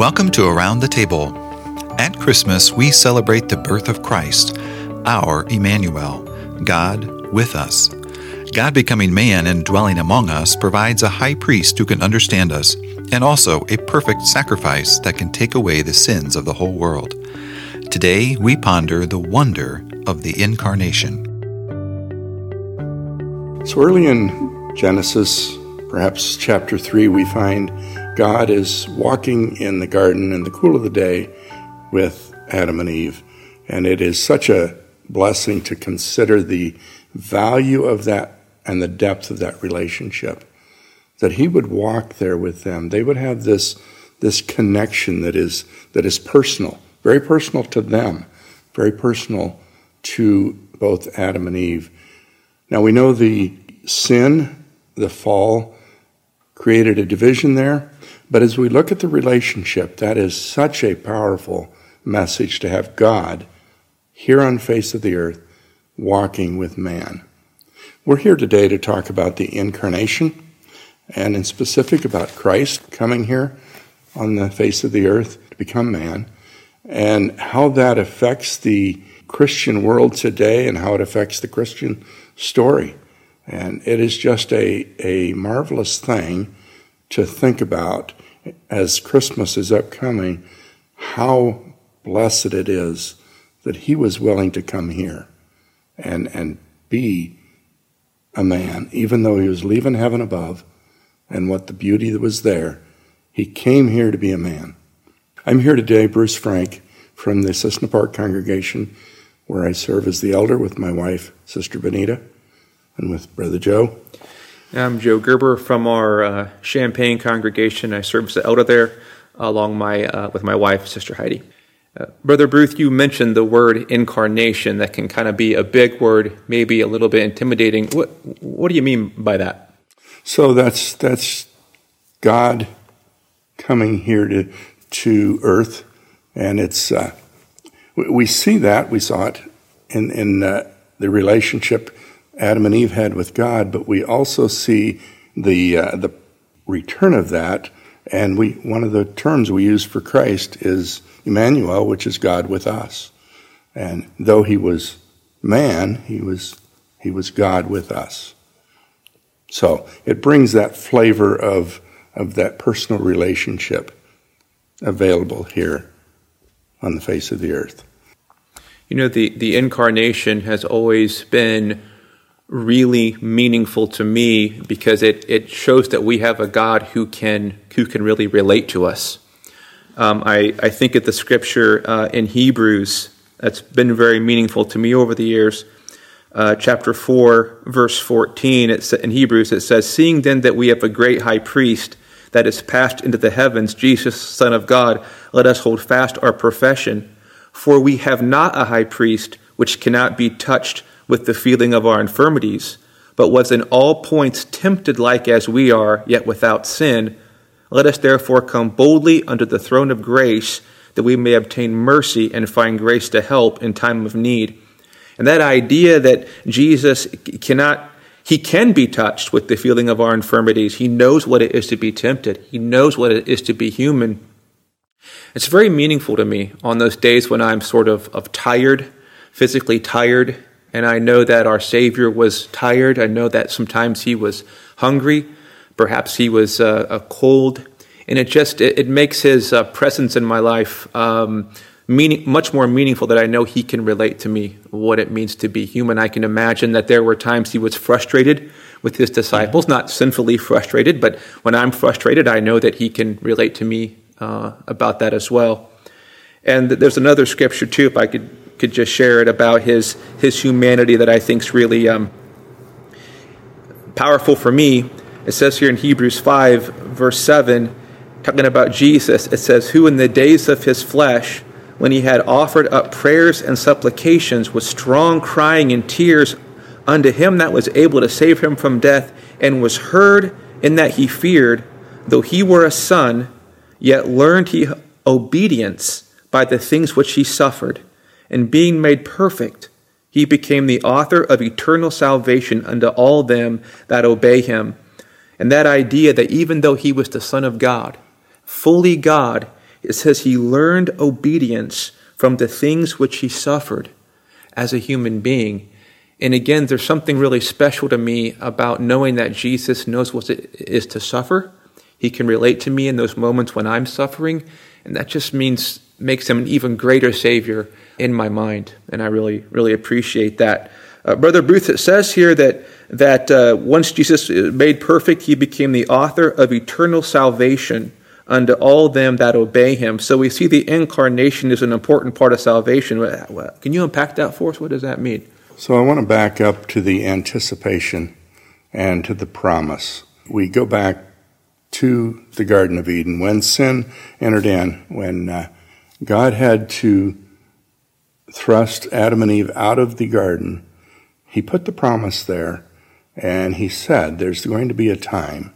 Welcome to Around the Table. At Christmas, we celebrate the birth of Christ, our Emmanuel, God with us. God becoming man and dwelling among us provides a high priest who can understand us, and also a perfect sacrifice that can take away the sins of the whole world. Today, we ponder the wonder of the Incarnation. So early in Genesis, perhaps chapter 3, we find God is walking in the garden in the cool of the day with Adam and Eve. And it is such a blessing to consider the value of that and the depth of that relationship. That he would walk there with them. They would have this, this connection that is, that is personal, very personal to them, very personal to both Adam and Eve. Now we know the sin, the fall, created a division there. But as we look at the relationship, that is such a powerful message to have God here on face of the earth walking with man. We're here today to talk about the incarnation and in specific about Christ coming here on the face of the earth to become man and how that affects the Christian world today and how it affects the Christian story. And it is just a, a marvelous thing to think about as Christmas is upcoming how blessed it is that he was willing to come here and, and be a man, even though he was leaving heaven above and what the beauty that was there. He came here to be a man. I'm here today, Bruce Frank, from the Cissna Park congregation, where I serve as the elder with my wife, Sister Benita, and with Brother Joe. I'm Joe Gerber from our uh, Champaign congregation. I serve as the elder there, along my uh, with my wife, Sister Heidi. Uh, Brother Bruce, you mentioned the word incarnation. That can kind of be a big word, maybe a little bit intimidating. What What do you mean by that? So that's that's God coming here to to Earth, and it's uh, we see that we saw it in in uh, the relationship Adam and Eve had with God, but we also see the uh, the return of that. And we one of the terms we use for Christ is Emmanuel, which is God with us. And though he was man, he was he was God with us. So it brings that flavor of of that personal relationship available here on the face of the earth. You know, the, the incarnation has always been really meaningful to me because it, it shows that we have a God who can who can really relate to us. Um, I, I think of the scripture uh, in Hebrews that's been very meaningful to me over the years. Uh, chapter 4, verse 14, it's, in Hebrews, it says, Seeing then that we have a great high priest that is passed into the heavens, Jesus, Son of God, let us hold fast our profession. For we have not a high priest which cannot be touched with the feeling of our infirmities, but was in all points tempted like as we are, yet without sin. Let us therefore come boldly under the throne of grace, that we may obtain mercy and find grace to help in time of need. And that idea that Jesus cannot, he can be touched with the feeling of our infirmities. He knows what it is to be tempted. He knows what it is to be human. It's very meaningful to me on those days when I'm sort of, of tired, physically tired, and I know that our Savior was tired. I know that sometimes he was hungry. Perhaps he was uh, cold. And it just it, it makes his uh, presence in my life um, meaning, much more meaningful that I know he can relate to me what it means to be human. I can imagine that there were times he was frustrated with his disciples, not sinfully frustrated, but when I'm frustrated, I know that he can relate to me uh, about that as well. And there's another scripture too, if I could could just share it about his his humanity that I think is really um, powerful for me. It says here in Hebrews five verse seven, talking about Jesus. It says, "Who in the days of his flesh, when he had offered up prayers and supplications with strong crying and tears unto him that was able to save him from death, and was heard in that he feared, though he were a son, yet learned he obedience by the things which he suffered." And being made perfect, he became the author of eternal salvation unto all them that obey him. And that idea that even though he was the Son of God, fully God, it says he learned obedience from the things which he suffered as a human being. And again, there's something really special to me about knowing that Jesus knows what it is to suffer. He can relate to me in those moments when I'm suffering, and that just means makes him an even greater savior in my mind. And I really, really appreciate that. Uh, Brother Bruce, it says here that that uh, once Jesus made perfect, he became the author of eternal salvation unto all them that obey him. So we see the incarnation is an important part of salvation. Can you unpack that for us? What does that mean? So I want to back up to the anticipation and to the promise. We go back to the Garden of Eden when sin entered in, when uh, God had to thrust Adam and Eve out of the garden. He put the promise there and he said, There's going to be a time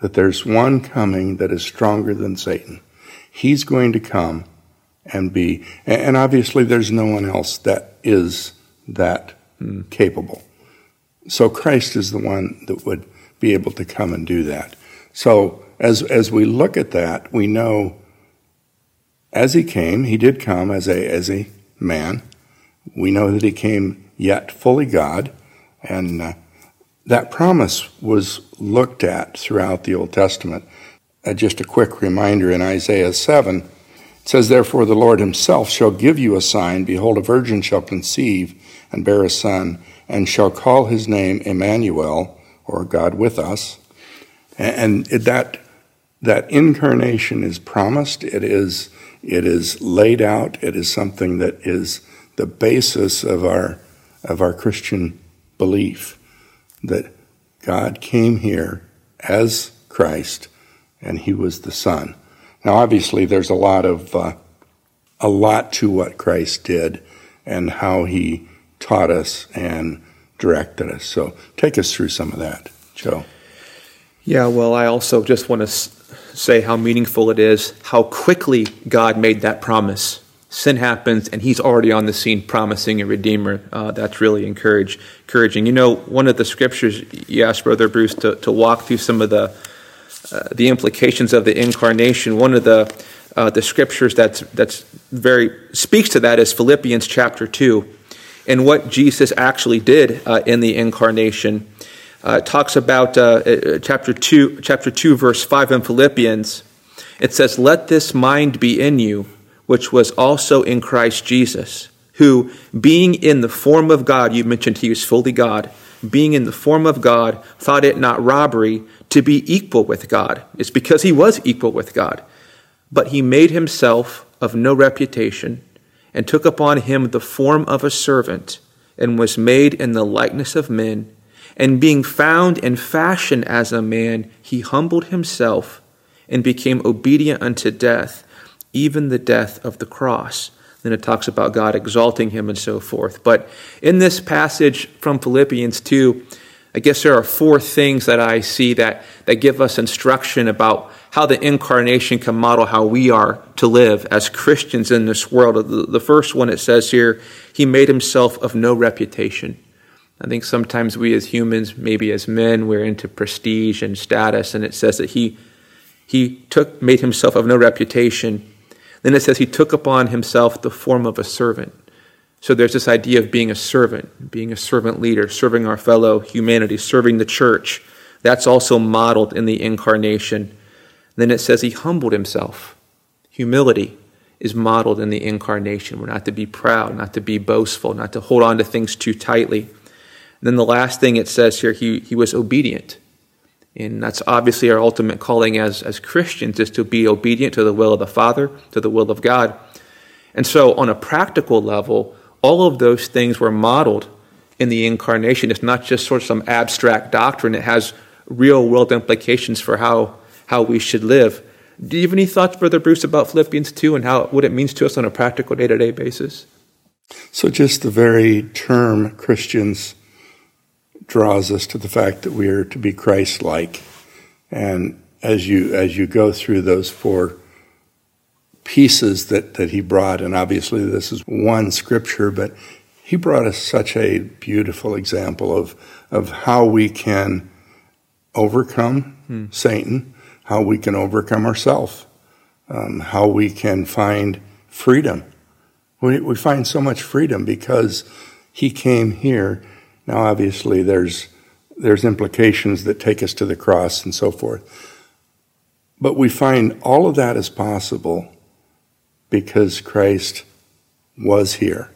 that there's one coming that is stronger than Satan. He's going to come and be, and obviously there's no one else that is that mm. capable. So Christ is the one that would be able to come and do that. So as, as we look at that, we know as he came, he did come as a, as a man. We know that he came yet fully God, and uh, that promise was looked at throughout the Old Testament. Uh, just a quick reminder in Isaiah 7, it says, Therefore the Lord himself shall give you a sign. Behold, a virgin shall conceive and bear a son, and shall call his name Emmanuel, or God with us. And that, that incarnation is promised. It is, it is laid out. It is something that is the basis of our, of our Christian belief that God came here as Christ and he was the Son. Now, obviously, there's a lot of, uh, a lot to what Christ did and how he taught us and directed us. So take us through some of that, Joe. Yeah, well, I also just want to say how meaningful it is, how quickly God made that promise sin happens and he's already on the scene promising a redeemer. Uh, that's really encourage, encouraging. You know, one of the scriptures you asked Brother Bruce to, to walk through some of the uh, the implications of the incarnation. One of the uh, the scriptures that's that's very speaks to that is Philippians chapter two, and what Jesus actually did uh, in the incarnation. Uh, talks about uh, chapter two, chapter two, verse five in Philippians. It says, "Let this mind be in you." which was also in Christ Jesus, who, being in the form of God, you mentioned he was fully God, being in the form of God, thought it not robbery to be equal with God. It's because he was equal with God. But he made himself of no reputation, and took upon him the form of a servant, and was made in the likeness of men. And being found in fashion as a man, he humbled himself and became obedient unto death even the death of the cross. Then it talks about God exalting him and so forth. But in this passage from Philippians 2, I guess there are four things that I see that, that give us instruction about how the incarnation can model how we are to live as Christians in this world. The first one it says here, he made himself of no reputation. I think sometimes we as humans, maybe as men, we're into prestige and status, and it says that he he took made himself of no reputation then it says he took upon himself the form of a servant. So there's this idea of being a servant, being a servant leader, serving our fellow humanity, serving the church. That's also modeled in the incarnation. Then it says he humbled himself. Humility is modeled in the incarnation. We're not to be proud, not to be boastful, not to hold on to things too tightly. Then the last thing it says here, he, he was obedient. And that's obviously our ultimate calling as, as Christians is to be obedient to the will of the Father, to the will of God. And so, on a practical level, all of those things were modeled in the incarnation. It's not just sort of some abstract doctrine, it has real world implications for how, how we should live. Do you have any thoughts, Brother Bruce, about Philippians 2 and how, what it means to us on a practical day to day basis? So, just the very term Christians draws us to the fact that we are to be Christ-like. And as you as you go through those four pieces that, that he brought, and obviously this is one scripture, but he brought us such a beautiful example of of how we can overcome hmm. Satan, how we can overcome ourselves. um, how we can find freedom. We, we find so much freedom because he came here. Now, obviously, there's, there's implications that take us to the cross and so forth. But we find all of that is possible because Christ was here.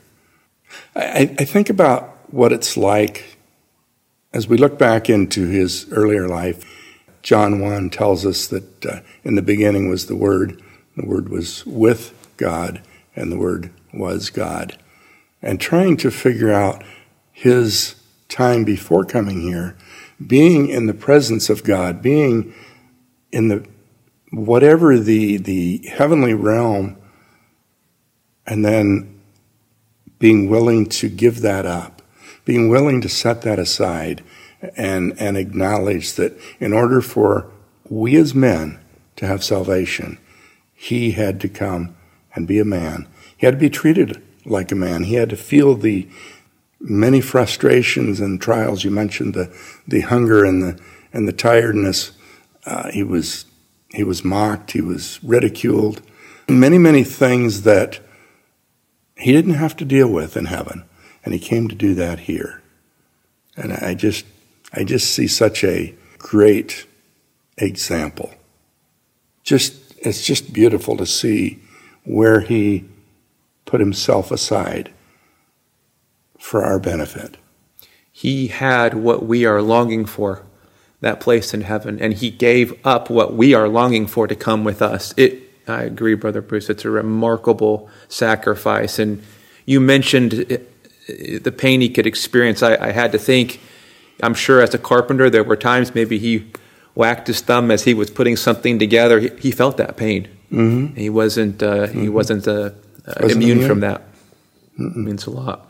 I, I think about what it's like as we look back into his earlier life. John 1 tells us that uh, in the beginning was the Word, the Word was with God, and the Word was God. And trying to figure out his time before coming here, being in the presence of God, being in the whatever the the heavenly realm, and then being willing to give that up, being willing to set that aside and, and acknowledge that in order for we as men to have salvation, he had to come and be a man. He had to be treated like a man. He had to feel the many frustrations and trials. You mentioned the, the hunger and the, and the tiredness. Uh, he was, he was mocked. He was ridiculed. Many, many things that he didn't have to deal with in heaven. And he came to do that here. And I just, I just see such a great example. Just, it's just beautiful to see where he put himself aside for our benefit. He had what we are longing for, that place in heaven, and he gave up what we are longing for to come with us. It, I agree, Brother Bruce. It's a remarkable sacrifice. And you mentioned the pain he could experience. I, I, had to think, I'm sure as a carpenter, there were times maybe he whacked his thumb as he was putting something together. He, he felt that pain. Mm-hmm. He wasn't, uh, mm-hmm. he wasn't, uh, uh, wasn't immune, immune, from that. Mm-mm. It means a lot.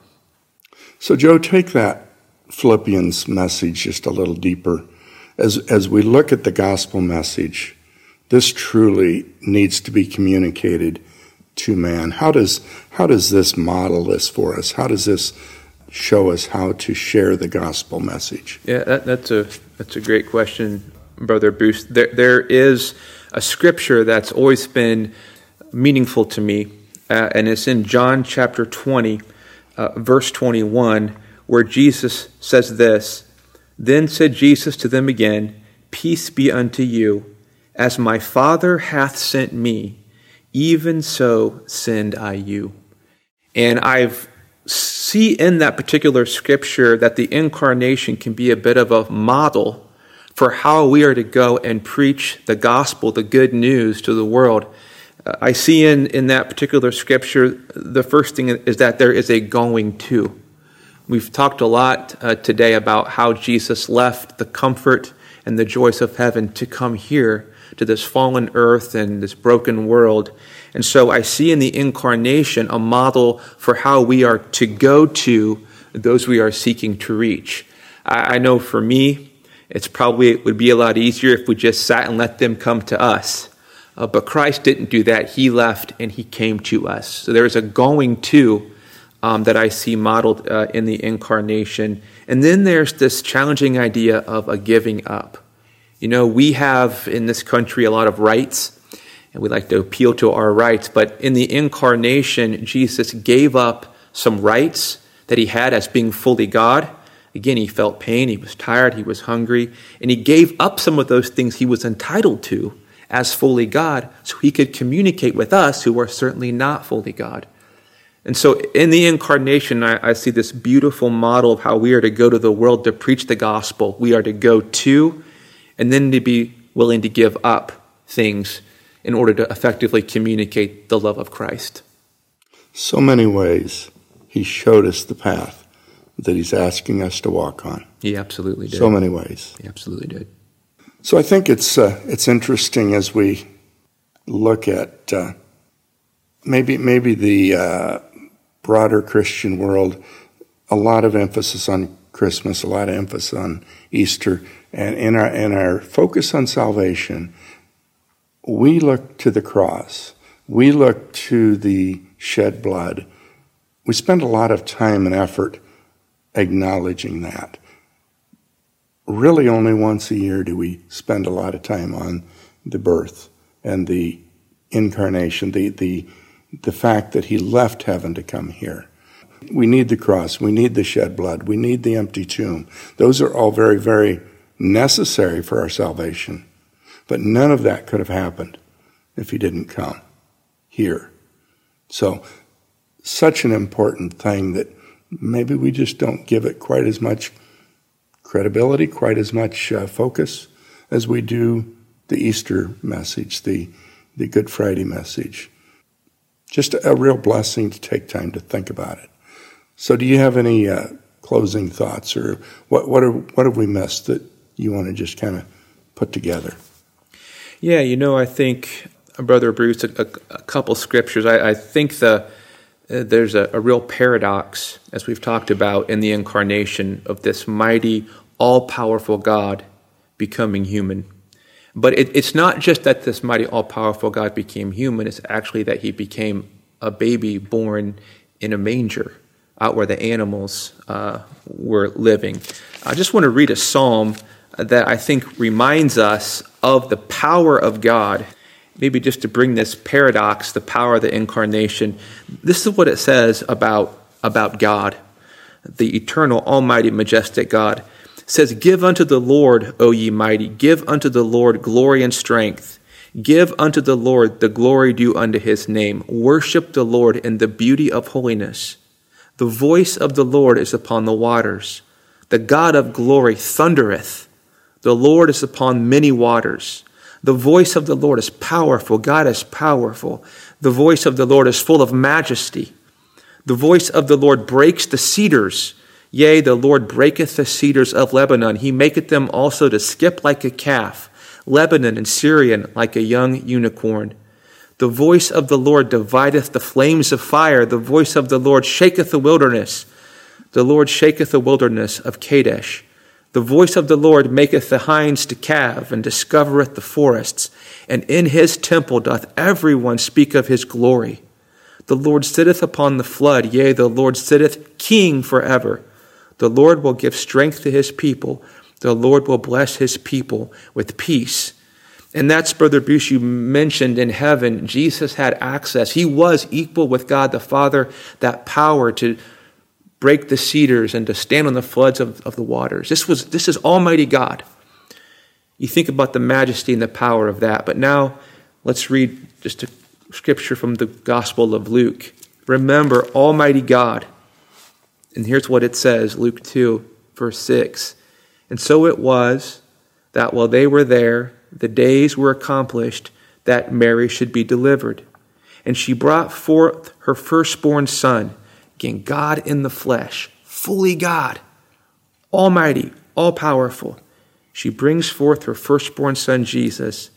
So, Joe, take that Philippians message just a little deeper. As, as we look at the gospel message, this truly needs to be communicated to man. How does, how does this model this for us? How does this show us how to share the gospel message? Yeah, that, that's, a, that's a great question, Brother Bruce. There, there is a scripture that's always been meaningful to me, uh, and it's in John chapter 20, uh, verse 21, where Jesus says this Then said Jesus to them again, Peace be unto you. As my Father hath sent me, even so send I you. And I've see in that particular scripture that the incarnation can be a bit of a model for how we are to go and preach the gospel, the good news to the world. I see in, in that particular scripture, the first thing is that there is a going to. We've talked a lot uh, today about how Jesus left the comfort and the joys of heaven to come here to this fallen earth and this broken world. And so I see in the incarnation a model for how we are to go to those we are seeking to reach. I, I know for me, it's probably it would be a lot easier if we just sat and let them come to us. Uh, but Christ didn't do that. He left and he came to us. So there is a going to um, that I see modeled uh, in the incarnation. And then there's this challenging idea of a giving up. You know, we have in this country a lot of rights, and we like to appeal to our rights, but in the incarnation, Jesus gave up some rights that he had as being fully God. Again, he felt pain, he was tired, he was hungry, and he gave up some of those things he was entitled to as fully God so he could communicate with us who are certainly not fully God. And so in the incarnation, I, I, see this beautiful model of how we are to go to the world to preach the gospel. We are to go to and then to be willing to give up things in order to effectively communicate the love of Christ. So many ways he showed us the path that he's asking us to walk on. He absolutely did. So many ways. He absolutely did. So I think it's uh, it's interesting as we look at uh, maybe maybe the uh, broader Christian world, a lot of emphasis on Christmas, a lot of emphasis on Easter, and in our, in our focus on salvation, we look to the cross. We look to the shed blood. We spend a lot of time and effort acknowledging that. Really, only once a year do we spend a lot of time on the birth and the incarnation, the, the, the fact that he left heaven to come here. We need the cross. We need the shed blood. We need the empty tomb. Those are all very, very necessary for our salvation. But none of that could have happened if he didn't come here. So, such an important thing that maybe we just don't give it quite as much credibility, quite as much uh, focus as we do the Easter message, the, the Good Friday message. Just a, real blessing to take time to think about it. So, do you have any uh, closing thoughts, or what what, are, what have we missed that you want to just kind of put together? Yeah, you know, I think, uh, Brother Bruce, a, a, couple scriptures. I, I think the there's a, a, real paradox, as we've talked about, in the incarnation of this mighty, all powerful God becoming human. But it, it's not just that this mighty, all powerful God became human, it's actually that he became a baby born in a manger out where the animals uh, were living. I just want to read a psalm that I think reminds us of the power of God. Maybe just to bring this paradox, the power of the incarnation. This is what it says about, about God, the eternal, almighty, majestic God. It says, Give unto the Lord, O ye mighty, give unto the Lord glory and strength. Give unto the Lord the glory due unto his name. Worship the Lord in the beauty of holiness. The voice of the Lord is upon the waters. The God of glory thundereth. The Lord is upon many waters. The voice of the Lord is powerful. God is powerful. The voice of the Lord is full of majesty. The voice of the Lord breaks the cedars. Yea, the Lord breaketh the cedars of Lebanon. He maketh them also to skip like a calf, Lebanon and Sirion like a young unicorn. The voice of the Lord divideth the flames of fire. The voice of the Lord shaketh the wilderness. The Lord shaketh the wilderness of Kadesh. The voice of the Lord maketh the hinds to calve, and discovereth the forests. And in his temple doth every one speak of his glory. The Lord sitteth upon the flood, yea, the Lord sitteth king forever. The Lord will give strength to his people. The Lord will bless his people with peace. And that's, Brother Bruce, you mentioned in heaven, Jesus had access. He was equal with God the Father, that power to break the cedars and to stand on the floods of, of the waters. This, was, this is Almighty God. You think about the majesty and the power of that. But now let's read just a scripture from the Gospel of Luke. Remember, Almighty God. And here's what it says Luke 2, verse 6. And so it was that while they were there, the days were accomplished that Mary should be delivered. And she brought forth her firstborn son, again, God in the flesh, fully God, almighty, all powerful. She brings forth her firstborn son, Jesus,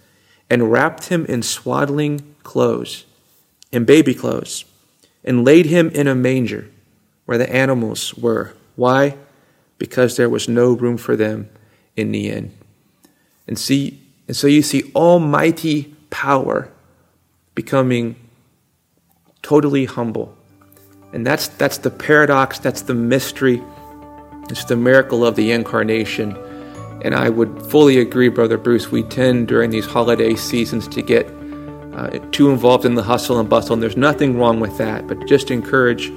and wrapped him in swaddling clothes, in baby clothes, and laid him in a manger where the animals were. Why? Because there was no room for them in the inn. And see, and so you see almighty power becoming totally humble. And that's, that's the paradox, that's the mystery, it's the miracle of the incarnation. And I would fully agree, Brother Bruce, we tend during these holiday seasons to get uh, too involved in the hustle and bustle, and there's nothing wrong with that. But just encourage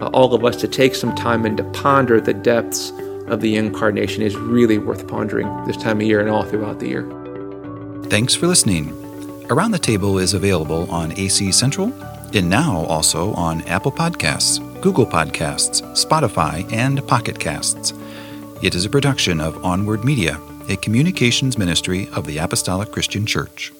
uh, all of us to take some time and to ponder the depths of the incarnation is really worth pondering this time of year and all throughout the year. Thanks for listening. Around the Table is available on AC Central and now also on Apple Podcasts, Google Podcasts, Spotify, and Pocket Casts. It is a production of Onward Media, a communications ministry of the Apostolic Christian Church.